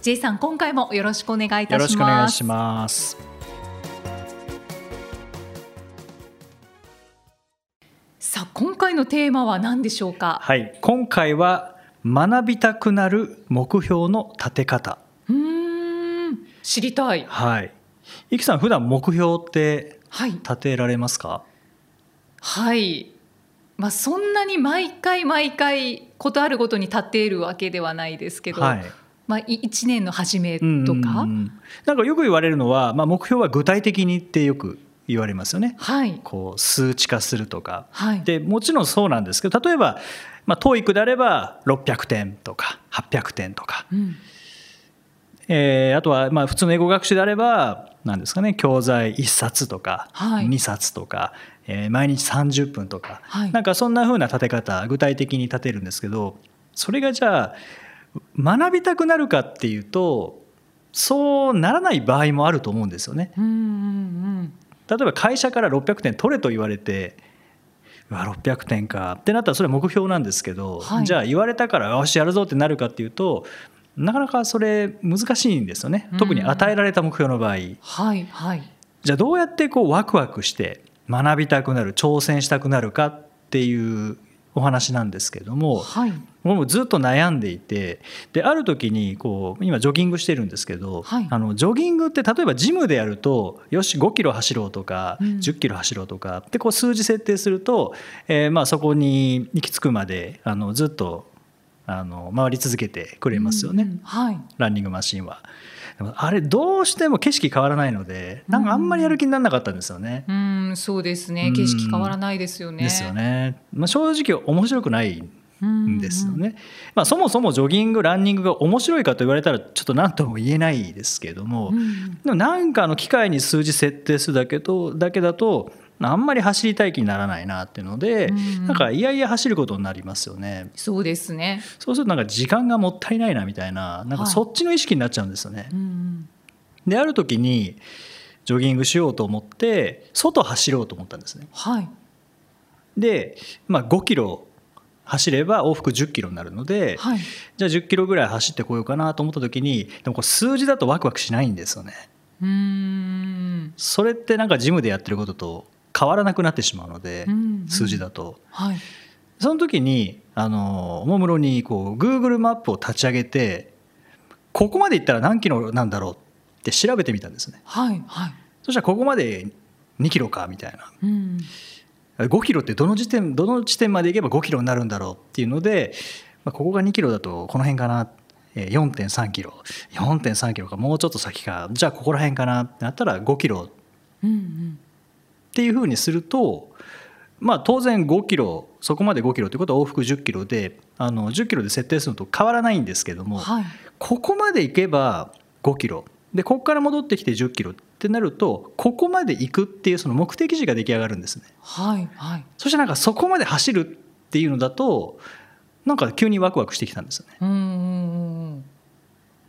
J さん今回もよろしくお願いいたします。よろしくお願いします。さあ今回のテーマは何でしょうか？はい。今回は学びたくなる目標の立て方。うーん。知りたい。はい。いきさん普段目標ってはい。立てられますか？はい。まあそんなに毎回毎回ことあるごとに立っているわけではないですけど、はいまあい一年の初めとうんうんうかん。なんかよく言われるのは、まあ、目標は具体的にってよく言われますよね。はい。こう数値化するとか。はい。でもちろんそうなんですけど例えば、まあ、TOEIC であれば600点とか800点とか、うん。えーあとはまあ普通の英語学習であれば何ですかね教材1冊とかはい。2冊とか、えー毎日30分とか、はい。なんかそんな風な立て方具体的に立てるんですけどそれがじゃあ学びたくなるかっていうとそうならない場合もあると思うんですよね。うんうん例えば会社から600点取れと言われてうわ600点か。ってなったらそれは目標なんですけど、はい。じゃあ言われたからよしやるぞってなるかっていうとなかなかそれ難しいんですよね。特に与えられた目標の場合、はいはい。じゃあどうやってこうワクワクして学びたくなる挑戦したくなるかっていうお話なんですけどもはい。僕もずっと悩んでいてである時にこう今ジョギングしてるんですけど、はい。あのジョギングって例えばジムでやるとよし5キロ走ろうとか、うん。10キロ走ろうとかってこう数字設定すると、えーまあそこに行き着くまであのずっとあの回り続けてくれますよね、うんうん。はい。ランニングマシンは。でもあれどうしても景色変わらないのでなんかあんまりやる気にならなかったんですよね。うんそうですね景色変わらないですよねですよね。まあ、正直面白くないうんんですよね。まあ、そもそもジョギングランニングが面白いかと言われたらちょっと何とも言えないですけども、うんでもなんかあの機械に数字設定するだけとだけだとあんまり走りたい気にならないなっていうので、うんなんかいやいや走ることになりますよね。そうですねそうするとなんか時間がもったいないなみたいななんかそっちの意識になっちゃうんですよね。うんである時にジョギングしようと思って外走ろうと思ったんですね。はいで、まあ、5キロ走れば往復10キロになるので、はいじゃあ10キロぐらい走ってこようかなと思った時にでもこれ数字だとワクワクしないんですよね。うーんそれってなんかジムでやってることと変わらなくなってしまうので、うんうん。数字だと。はい。その時にあのおもむろにこう Google マップを立ち上げてここまで行ったら何キロなんだろうって調べてみたんですね。はいはい。そしたらここまで2キロかみたいな。うん。5キロってどの時点どの地点まで行けば5キロになるんだろうっていうので、まあ、ここが2キロだとこの辺かな。えー4.3キロ。4.3キロか。もうちょっと先か。じゃあここら辺かなってなったら5キロうんうんっていうふうにすると、まあ、当然5キロそこまで5キロということは往復10キロであの10キロで設定するのと変わらないんですけども、はいここまで行けば5キロでここから戻ってきて10キロってなるとここまで行くっていうその目的地が出来上がるんですね。はいはいそしてなんかそこまで走るっていうのだとなんか急にワクワクしてきたんですよね。うん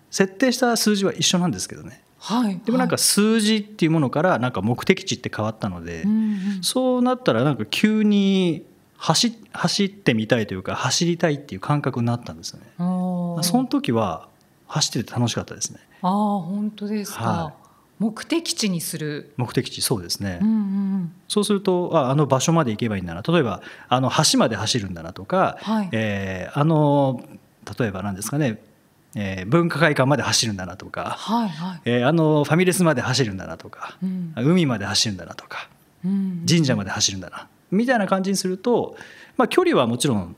設定した数字は一緒なんですけどね。はい。でもなんか数字っていうものからなんか目的地って変わったので、うんうん。そうなったらなんか急に走走ってみたいというか走りたいっていう感覚になったんですよね。その時は走ってて楽しかったですね。あー本当ですか、は目的地にする。目的地そうですね。うんうんそうするとああの場所まで行けばいいんだな例えばあの橋まで走るんだなとか、はい。えーあの例えば何ですかね、えー文化会館まで走るんだなとか、はいはい。えーあのファミレスまで走るんだなとか、うん。海まで走るんだなとかうん。神社まで走るんだなみたいな感じにすると、まあ、距離はもちろん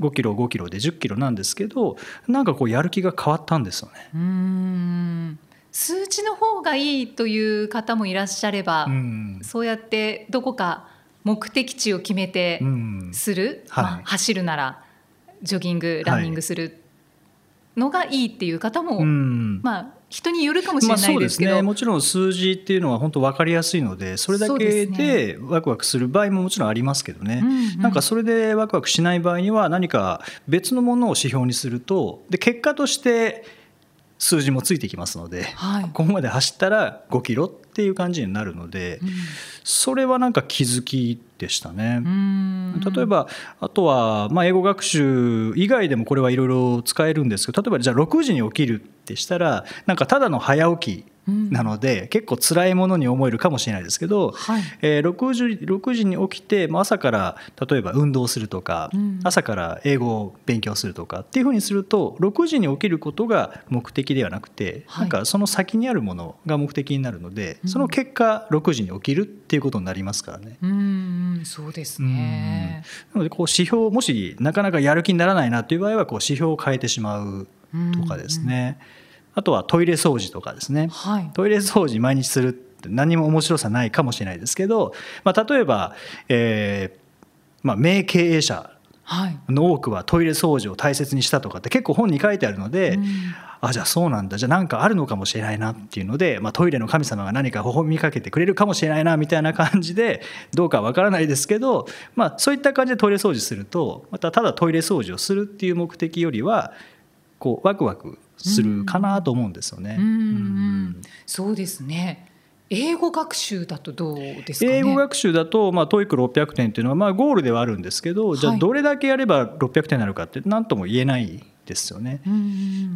5キロ5キロで10キロなんですけどなんかこうやる気が変わったんですよね。うーん。数値の方がいいという方もいらっしゃれば、うん。そうやってどこか目的地を決めてうん。する、はい。まあ、走るならジョギングランニングするのがいいっていう方も、うん。まあ人によるかもしれないですけど、まあ、ね、もちろん数字っていうのは本当分かりやすいのでそれだけでワクワクする場合ももちろんありますけどね、うんうん、なんかそれでワクワクしない場合には何か別のものを指標にするとで結果として数字もついてきますので、はい、ここまで走ったら5キロっていう感じになるので、うん、それはなんか気づきでしたね。例えばあとは、まあ、英語学習以外でもこれはいろいろ使えるんですけど例えばじゃあ6時に起きるってしたらなんかただの早起きなので、うん、結構辛いものに思えるかもしれないですけど、はい、えー、6, 時6時に起きて朝から例えば運動するとか、うん、朝から英語を勉強するとかっていうふうにすると6時に起きることが目的ではなくて、はい、なんかその先にあるものが目的になるので、うん、その結果6時に起きるっていうことになりますからね。うんそうですね。なのでこう指標もしなかなかやる気にならないなという場合はこう指標を変えてしまうとかですね。うんうんあとはトイレ掃除とかですね、はい、トイレ掃除毎日するって何も面白さないかもしれないですけど、まあ、例えば、えーまあ、名経営者の多くはトイレ掃除を大切にしたとかって結構本に書いてあるので、うん、あじゃあそうなんだ。じゃあ何かあるのかもしれないなっていうので、まあ、トイレの神様が何か微笑みかけてくれるかもしれないなみたいな感じでどうかわからないですけど、まあ、そういった感じでトイレ掃除するとまたただトイレ掃除をするっていう目的よりはこうワクワクするかなと思うんですよね。うん、そうですね。英語学習だとどうですか、ね、英語学習だと、まあ、 TOEIC 600点っていうのは、まあ、ゴールではあるんですけど、じゃあどれだけやれば600点になるかって何とも言えないですよね。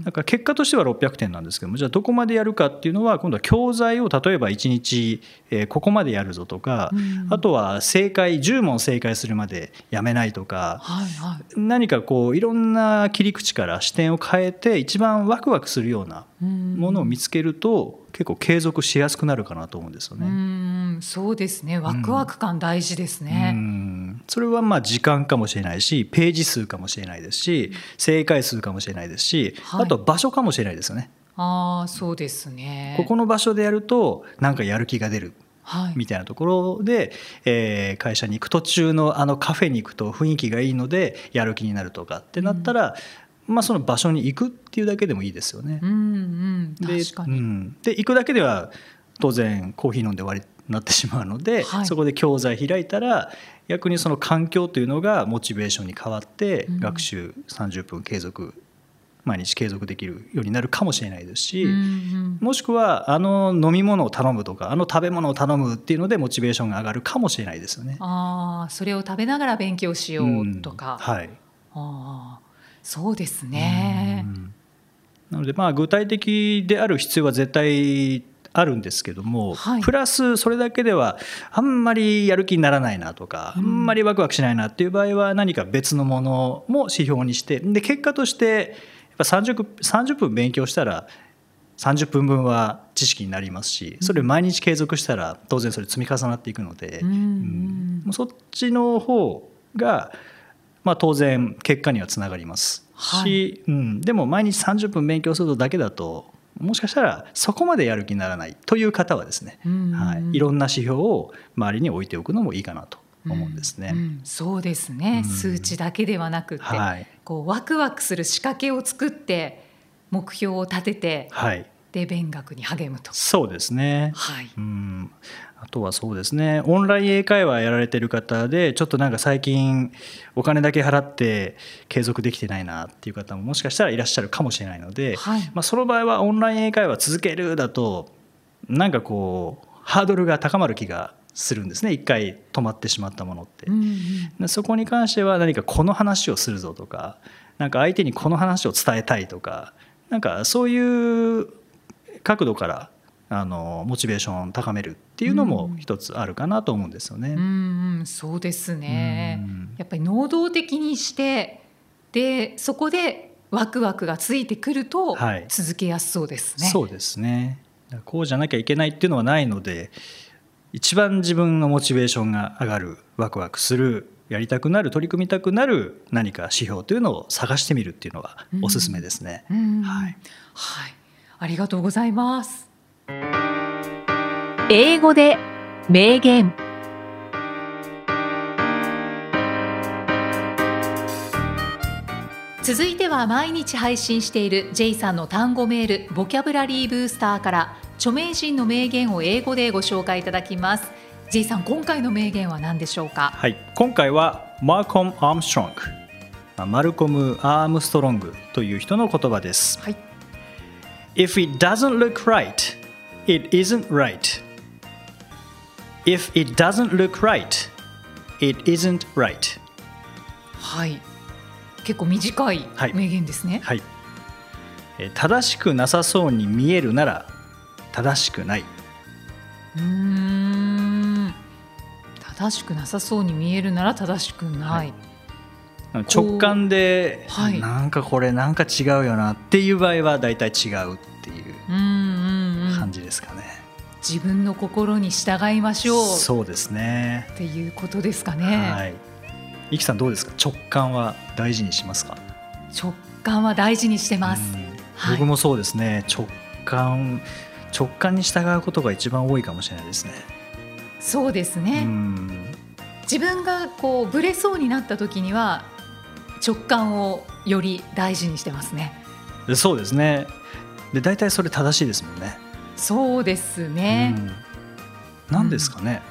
だから結果としては600点なんですけどもじゃあどこまでやるかっていうのは今度は教材を例えば1日、えここまでやるぞとか、あとは正解10問正解するまでやめないとか、はいはい、何かこういろんな切り口から視点を変えて一番ワクワクするようなものを見つけると結構継続しやすくなるかなと思うんですよね。うん。そうですね。ワクワク感大事ですね。うんそれはまあ時間かもしれないしページ数かもしれないですし正解数かもしれないですし、はい、あと場所かもしれないですよね。あそうですね。ここの場所でやるとなんかやる気が出るみたいなところで、えー、会社に行く途中のあのカフェに行くと雰囲気がいいのでやる気になるとかってなったら、うん、まあ、その場所に行くっていうだけでもいいですよね。うんうん、でうん、で行くだけでは当然コーヒー飲んで終わりになってしまうので、はい、そこで教材開いたら逆にその環境というのがモチベーションに変わって学習30分継続毎日継続できるようになるかもしれないですし、もしくはあの飲み物を頼むとかあの食べ物を頼むっていうのでモチベーションが上がるかもしれないですよね。あそれを食べながら勉強しようとか。はい、あそうですね。なのでまあ具体的である必要は絶対あるんですけども、はい、プラスそれだけではあんまりやる気にならないなとか、あんまりワクワクしないなっていう場合は何か別のものも指標にしてで結果としてやっぱ 30, 30分勉強したら30分分は知識になりますしそれを毎日継続したら当然それ積み重なっていくので、うん、うん、そっちの方が、まあ、当然結果にはつながりますし、はい、うん、でも毎日30分勉強するだけだともしかしたらそこまでやる気にならないという方はですね、はい、いろんな指標を周りに置いておくのもいいかなと思うんですね。うんうん、そうですね、うん、数値だけではなくて、はい、こうワクワクする仕掛けを作って目標を立てて、はい、で勉学に励むと。そうですね。はい。うん。あとはそうですね。オンライン英会話やられてる方でちょっとなんか最近お金だけ払って継続できてないなっていう方ももしかしたらいらっしゃるかもしれないので、はい、まあ、その場合はオンライン英会話続けるだとなんかこうハードルが高まる気がするんですね。一回止まってしまったものって、うんうん、そこに関しては何かこの話をするぞとか何か相手にこの話を伝えたいとかなんかそういう角度からあのモチベーションを高めるっていうのも一つあるかなと思うんですよね。うん、うそうですね、やっぱり能動的にしてでそこでワクワクがついてくると続けやすそうですね。はい、そうですね。こうじゃなきゃいけないっていうのはないので一番自分のモチベーションが上がるワクワクするやりたくなる取り組みたくなる何か指標というのを探してみるっていうのはおすすめですね。はい、はい、ありがとうございます。英語で名言。続いては毎日配信している J さんの単語メール Vocabulary Booster から著名人の名言を英語でご紹介いただきます。J さん今回の名言は何でしょうか？はい。今回はマーコム・アームストロングマルコム・アームストロングという人の言葉です、はい。If it doesn't look right, it isn't right. If it doesn't look right, it isn't right. はい。結構短いはい。名言ですね、はい。えー正しくなさそうに見えるなら正しくない。うーん。正しくなさそうに見えるなら正しくない、直感で、はい。なんかこれなんか違うよなっていう場合は大体違うっていう。うん感じですかね。自分の心に従いましょうそうですね。っていうことですかね、はい。イキさんどうですか？直感は大事にしますか？直感は大事にしてます、うんはい僕もそうですね直感直感に従うことが一番多いかもしれないですね。そうですね、うん自分がこうブレそうになった時には直感をより大事にしてますねでそうですね。で大体それ正しいですもんね。そうですね、うん、何ですかね、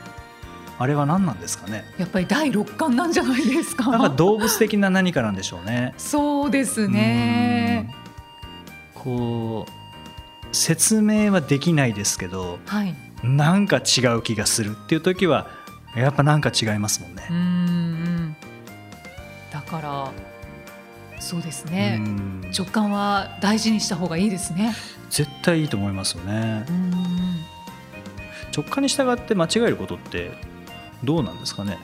あれは何なんですかね？やっぱり第六感なんじゃないですか？なんか動物的な何かなんでしょうね。そうですね。うん。こう説明はできないですけどはい。なんか違う気がするっていう時はやっぱなんか違いますもんね。う。んうん。だからそうですね、うん。直感は大事にした方がいいですね。絶対いいと思いますよね。う。ん。直感に従って間違えることってどうなんですかね？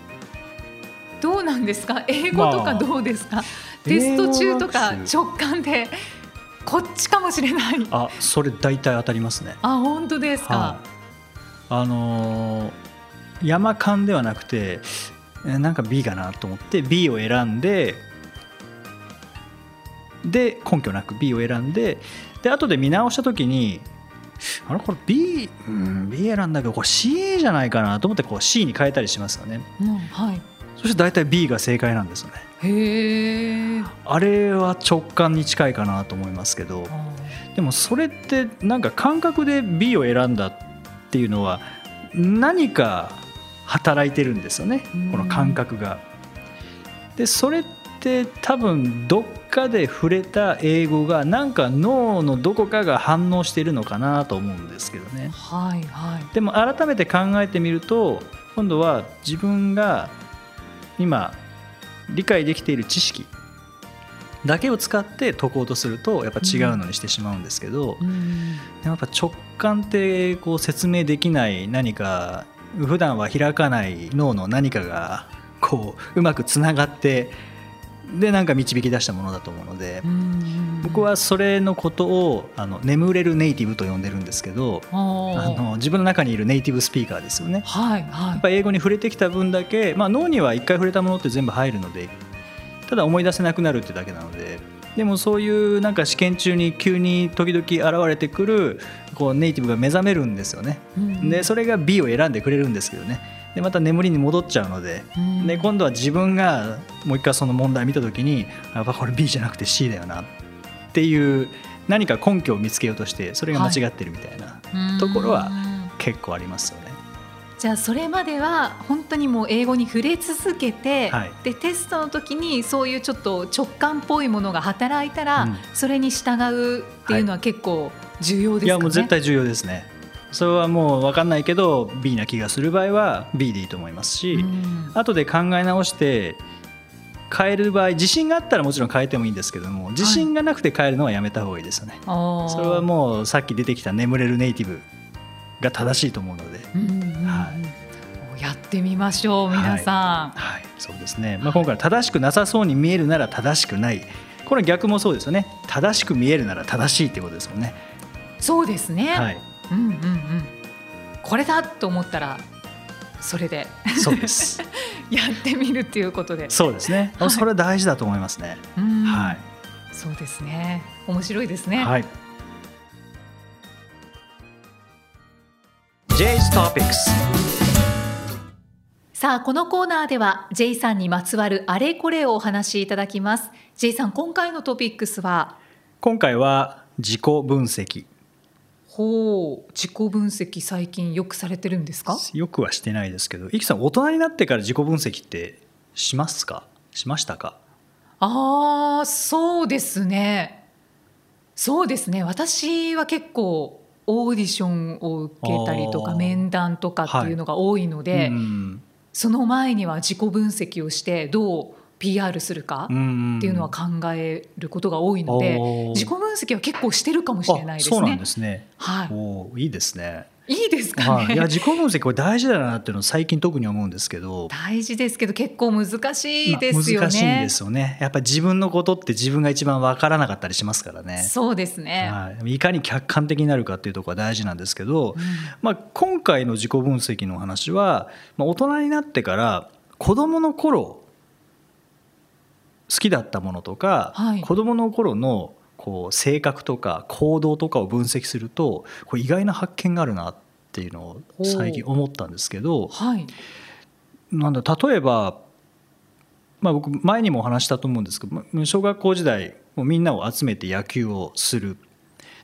どうなんですか？英語とかどうですか、テスト中とか直感でこっちかもしれない。あそれ大体当たりますね。あ本当ですか、はい。あのー山間ではなくてえーなんか B かなと思って B を選んでで根拠なく B を選んでで後で見直した時にあれこれ B,、うん、B 選んだけどこれ C じゃないかなと思ってこう C に変えたりしますよね。うんはい。そして大体 B が正解なんですよね。へえあれは直感に近いかなと思いますけどでもそれってなんか感覚で B を選んだっていうのは何か働いてるんですよねうん。この感覚が。でそれって多分どっかで触れた英語がなんか脳のどこかが反応しているのかなと思うんですけどね。はいはいでも改めて考えてみると今度は自分が今理解できている知識だけを使って解こうとするとやっぱ違うのにしてしまうんですけど、うんでもやっぱ直感ってこう説明できない何か普段は開かない脳の何かがこううまくつながってでなんか導き出したものだと思うのでうん僕はそれのことをあの眠れるネイティブと呼んでるんですけどあの自分の中にいるネイティブスピーカーですよね。はいはい。やっぱ英語に触れてきた分だけ、まあ、脳には一回触れたものって全部入るのでただ思い出せなくなるってだけなのででもそういうなんか試験中に急に時々現れてくるこうネイティブが目覚めるんですよね。うんでそれが B を選んでくれるんですけどねでまた眠りに戻っちゃうのでうんで今度は自分がもう一回その問題見た時にやっぱこれ B じゃなくて C だよなっていう何か根拠を見つけようとしてそれが間違ってるみたいなところはうん結構ありますよね。じゃあそれまでは本当にもう英語に触れ続けて、はいでテストの時にそういうちょっと直感っぽいものが働いたら、うんそれに従うっていうのは結構重要ですかね？いやもう絶対重要ですね。それはもう分かんないけど B な気がする場合は B でいいと思いますし、うん後で考え直して変える場合自信があったらもちろん変えてもいいんですけども自信がなくて変えるのはやめた方がいいですよね。あーそれはもうさっき出てきた眠れるネイティブが正しいと思うので、はやってみましょう皆さん。はい、そうですね。まあ今回は正しくなさそうに見えるなら正しくない。これ逆もそうですよね。正しく見えるなら正しいってことですもんね。そうですね、はい、うんうんうん、これだと思ったらそれでそうです。やってみるっていうことで、そうですね。はいそれ大事だと思いますね。うんはい。そうですね面白いですね。はい。J's Topics さあこのコーナーでは J さんにまつわるあれこれをお話しいただきます J さん今回のトピックスは？今回は自己分析ほう自己分析最近よくされてるんですか？よくはしてないですけど、いきさん大人になってから自己分析ってしますか？しましたか？ああそうですね。そうですね。私は結構オーディションを受けたりとか面談とかっていうのが多いので、うん。その前には自己分析をしてどう PR するかっていうのは考えることが多いので、自己分析は結構してるかもしれないですね。あそうなんですね。はい、おーいいですね。いいですかはい、ね、いや自己分析これ大事だなっていうのを最近特に思うんですけど。大事ですけど結構難しいまあですよね。難しいんですよね。やっぱり自分のことって自分が一番わからなかったりしますからね。そうですね。はい、いかに客観的になるかっていうところが大事なんですけど、うんまあ、今回の自己分析の話は、まあ、大人になってから子どもの頃好きだったものとか、はい子どもの頃のこう性格とか行動とかを分析するとこれ意外な発見があるなっていうのを最近思ったんですけどはい。なんだ例えば、まあ、僕前にもお話したと思うんですけどま小学校時代もうみんなを集めて野球をする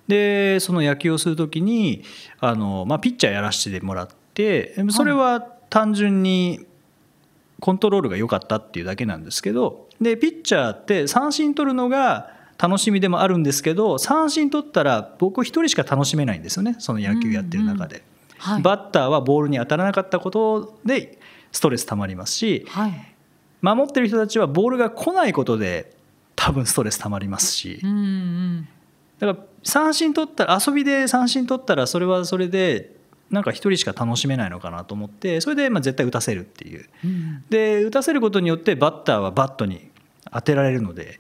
でその野球をする時にあの、まあ、ピッチャーやらせてもらってそれは単純にコントロールが良かったっていうだけなんですけどでピッチャーって三振取るのが楽しみでもあるんですけど三振取ったら僕一人しか楽しめないんですよねその野球やってる中で。はい。バッターはボールに当たらなかったことでストレス溜まりますしはい。守ってる人たちはボールが来ないことで多分ストレス溜まりますしうんうん。だから三振取ったら遊びで三振取ったらそれはそれでなんか一人しか楽しめないのかなと思ってそれでまあ絶対打たせるっていううんで打たせることによってバッターはバットに当てられるので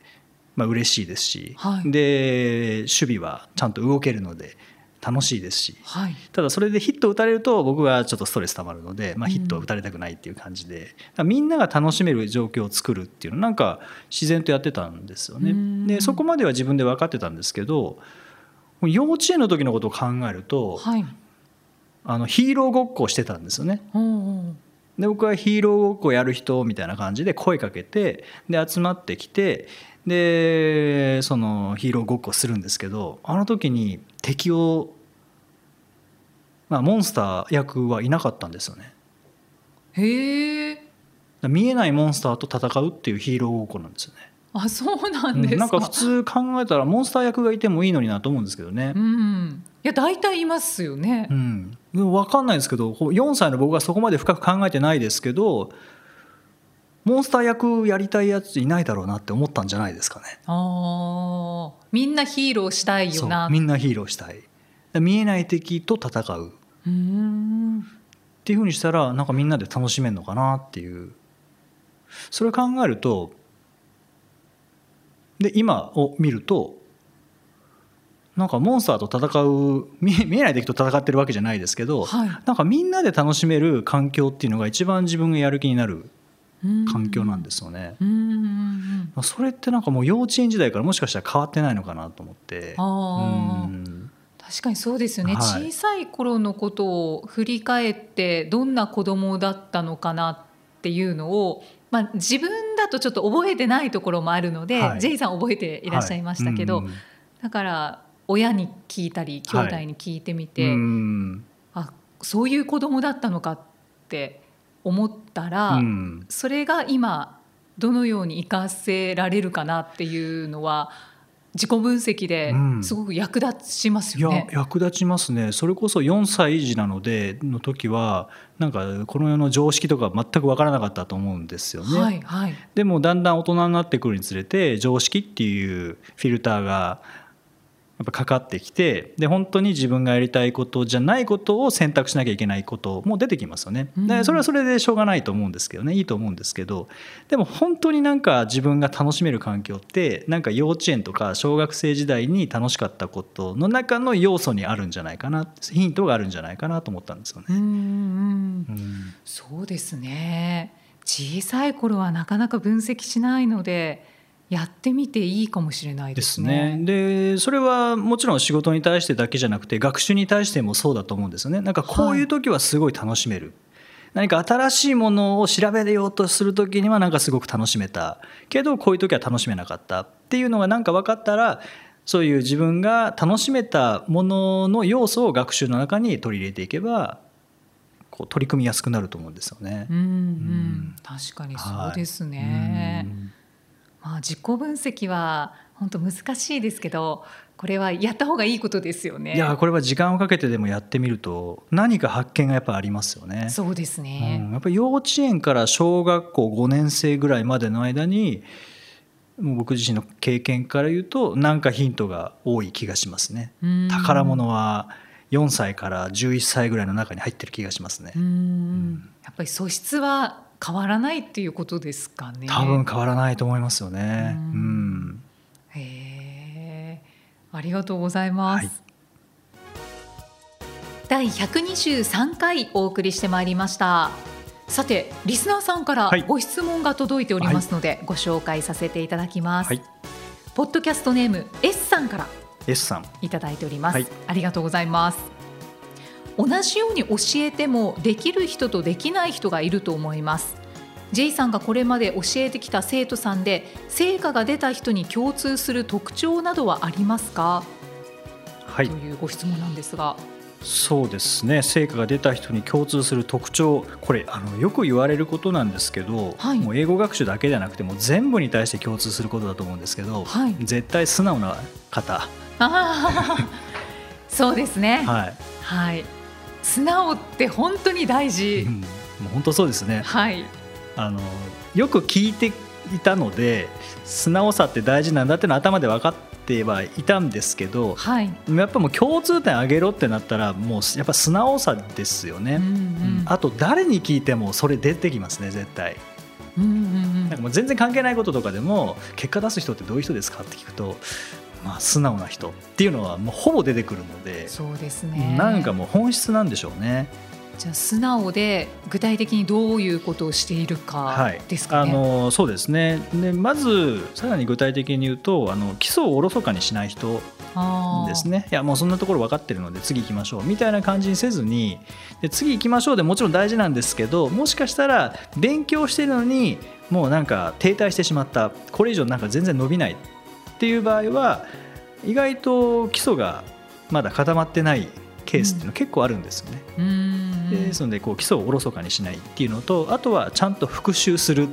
まあ嬉しいですし、はいで守備はちゃんと動けるので楽しいですしはい。ただそれでヒットを打たれると僕はちょっとストレス溜まるので、まあ、うんヒットを打たれたくないっていう感じで、だからみんなが楽しめる状況を作るっていうのなんか自然とやってたんですよね。うんでそこまでは自分で分かってたんですけど幼稚園の時のことを考えるとはい。あのヒーローごっこをしてたんですよね。おうおうで僕はヒーローごっこやる人みたいな感じで声かけてで集まってきてでそのヒーローごっこするんですけどあの時に敵を、まあ、モンスター役はいなかったんですよね。へえ。見えないモンスターと戦うっていうヒーローごっこなんですよね。あ、そうなんですか。なんか普通考えたらモンスター役がいてもいいのになと思うんですけどねう。ん。いや大体いますよねう。ん、分かんないですけど4歳の僕はそこまで深く考えてないですけどモンスター役やりたいやついないだろうなって思ったんじゃないですかね。ああ。みんなヒーローしたいよな。みんなヒーローしたい見えない敵と戦うっうーん。ていうふうにしたらなんかみんなで楽しめるのかなっていうそれを考えるとで今を見るとなんかモンスターと戦う見え 見えない敵と戦ってるわけじゃないですけど、はい。なんかみんなで楽しめる環境っていうのが一番自分がやる気になるうん環境なんですよね。それってなんかもう幼稚園時代からもしかしたら変わってないのかなと思って。あ確かにそうですよね、はい。小さい頃のことを振り返ってどんな子供だったのかなっていうのを、まあ、自分だとちょっと覚えてないところもあるので、はい。ジェイさん覚えていらっしゃいましたけど、はい。うん。だから親に聞いたり兄弟に聞いてみて、うん。あそういう子供だったのかって思ったら、うん。それが今どのように生かせられるかなっていうのは自己分析でうん。すごく役立ちますいやよね。役立ちますね。それこそ4歳児なのでの時はなんかこの世の常識とか全く分からなかったと思うんですよね。はいはい。でもだんだん大人になってくるにつれて常識っていうフィルターがやっぱかかってきてで本当に自分がやりたいことじゃないことを選択しなきゃいけないことも出てきますよね。うんでそれはそれでしょうがないと思うんですけどねいいと思うんですけどでも本当になんか自分が楽しめる環境ってなんか幼稚園とか小学生時代に楽しかったことの中の要素にあるんじゃないかなヒントがあるんじゃないかなと思ったんですよね。うんそうですね小さい頃はなかなか分析しないのでやってみていいかもしれないでですすね。ね。でそれはもちろん仕事に対してだけじゃなくて学習に対してもそうだと思うんですよね。なんかこういう時はすごい楽しめる。何か新しいものを調べようとする時にはなんかすごく楽しめたけどこういう時は楽しめなかったっていうのがなんか分かったらそういう自分が楽しめたものの要素を学習の中に取り入れていけばこう取り組みやすくなると思うんですよね。うんうん、確かにそうですね。はい、まあ自己分析は本当難しいですけど、これはやった方がいいことですよね。いやこれは時間をかけてでもやってみると何か発見がやっぱありますよね。そうですね。うん、やっぱり幼稚園から小学校5年生ぐらいまでの間に。もう僕自身の経験から言うと何かヒントが多い気がしますね。宝物は4歳から11歳ぐらいの中に入ってる気がしますね。うんやっぱり素質は変わらないっていうことですかね。多分変わらないと思いますよね。うん。へえ、ありがとうございます。はい、第123回お送りしてまいりました。さてリスナーさんからご質問が届いておりますので、はい、ご紹介させていただきます。はい、ポッドキャストネーム S さんから S さんいただいております、はい、ありがとうございます同じように教えてもできる人とできない人がいると思います。J さんがこれまで教えてきた生徒さんで成果が出た人に共通する特徴などはありますか、はい、というご質問なんですが。そうですね。成果が出た人に共通する特徴。これあのよく言われることなんですけど、はい、もう英語学習だけじゃなくても全部に対して共通することだと思うんですけど、はい、絶対素直な方。そうですね。はい。はい。素直って本当に大事。うん、もう本当そうですね。はい。あのよく聞いていたので素直さって大事なんだっての頭で分かってはいたんですけど、はい、やっぱもう共通点あげろってなったらもうやっぱ素直さですよね、うんうん、あと誰に聞いてもそれ出てきますね絶対。うんうんうん、なんかもう全然関係ないこととかでも結果出す人ってどういう人ですかって聞くとまあ、素直な人っていうのはもうほぼ出てくるのでそうですね。なんかもう本質なんでしょうね。じゃあ素直で具体的にどういうことをしているかですか、ね。はい、あのそうですね。でまずさらに具体的に言うとあの基礎をおろそかにしない人ですね。いやもうそんなところ分かってるので次行きましょう。みたいな感じにせずにで次行きましょうでもちろん大事なんですけどもしかしたら勉強してるのにもうなんか停滞してしまった。これ以上なんか全然伸びないっていう場合は意外と基礎がまだ固まってないケースっていうの結構あるんですよね。うん、ですのでこう基礎をおろそかにしないっていうのとあとはちゃんと復習する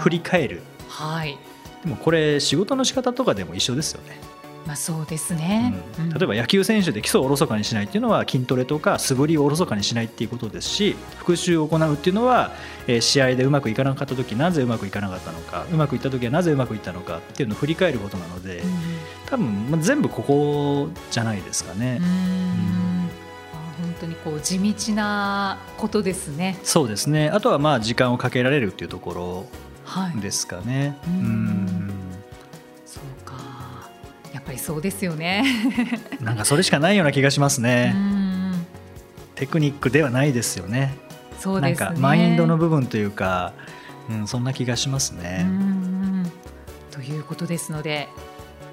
振り返る、はい、でもこれ仕事の仕方とかでも一緒ですよね。まあ、そうですね、うん、例えば野球選手で基礎をおろそかにしないっていうのは筋トレとか素振りをおろそかにしないっていうことですし復習を行うっていうのは、えー、試合でうまくいかなかった時なぜうまくいかなかったのかうまくいった時はなぜうまくいったのかっていうのを振り返ることなので、うん、多分、まあ、全部ここじゃないですかね。本当にこう地道なことですね。そうですね。あとはまあ時間をかけられるっていうところですかね。はい、うんそうですよね。なんかそれしかないような気がしますね。テクニックではないですよね。そうですね。なんかマインドの部分というか、うん、そんな気がしますね。ということですので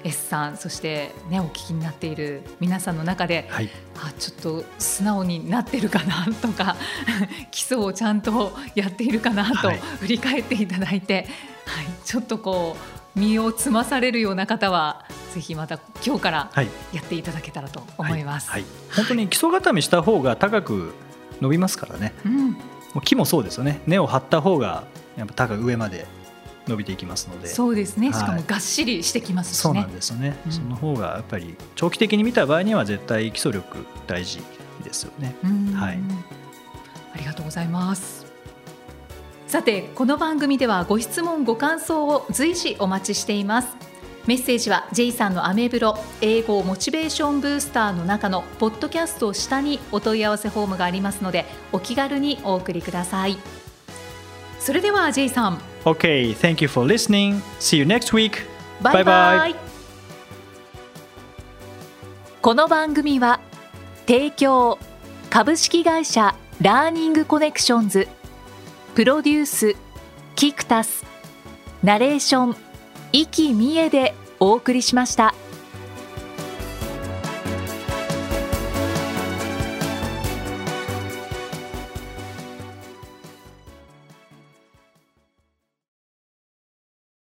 S さんそしてねお聞きになっている皆さんの中で、はい、あちょっと素直になってるかなとか 基礎をちゃんとやっているかなと振り返っていただいて、はい、はい、ちょっとこう身をつまされるような方はぜひまた今日からやっていただけたらと思います、はい。はい、本当に基礎固めした方が高く伸びますからね、うん、もう木もそうですよね。根を張った方がやっぱ高く上まで伸びていきますので。そうですね、しかもがっしりしてきますし、ね、そうなんですよね、うん、その方がやっぱり長期的に見た場合には絶対基礎力大事ですよね、はい、ありがとうございますさてこの番組ではご質問ご感想を随時お待ちしています。メッセージは J さんのアメブロ英語モチベーションブースターの中のポッドキャスト下にお問い合わせフォームがありますのでお気軽にお送りください。それでは J さん。OK thank you for listening. See you next week. バイバイこの番組は提供株式会社ラーニングコネクションズプロデュースキクタスナレーション生きみえでお送りしました。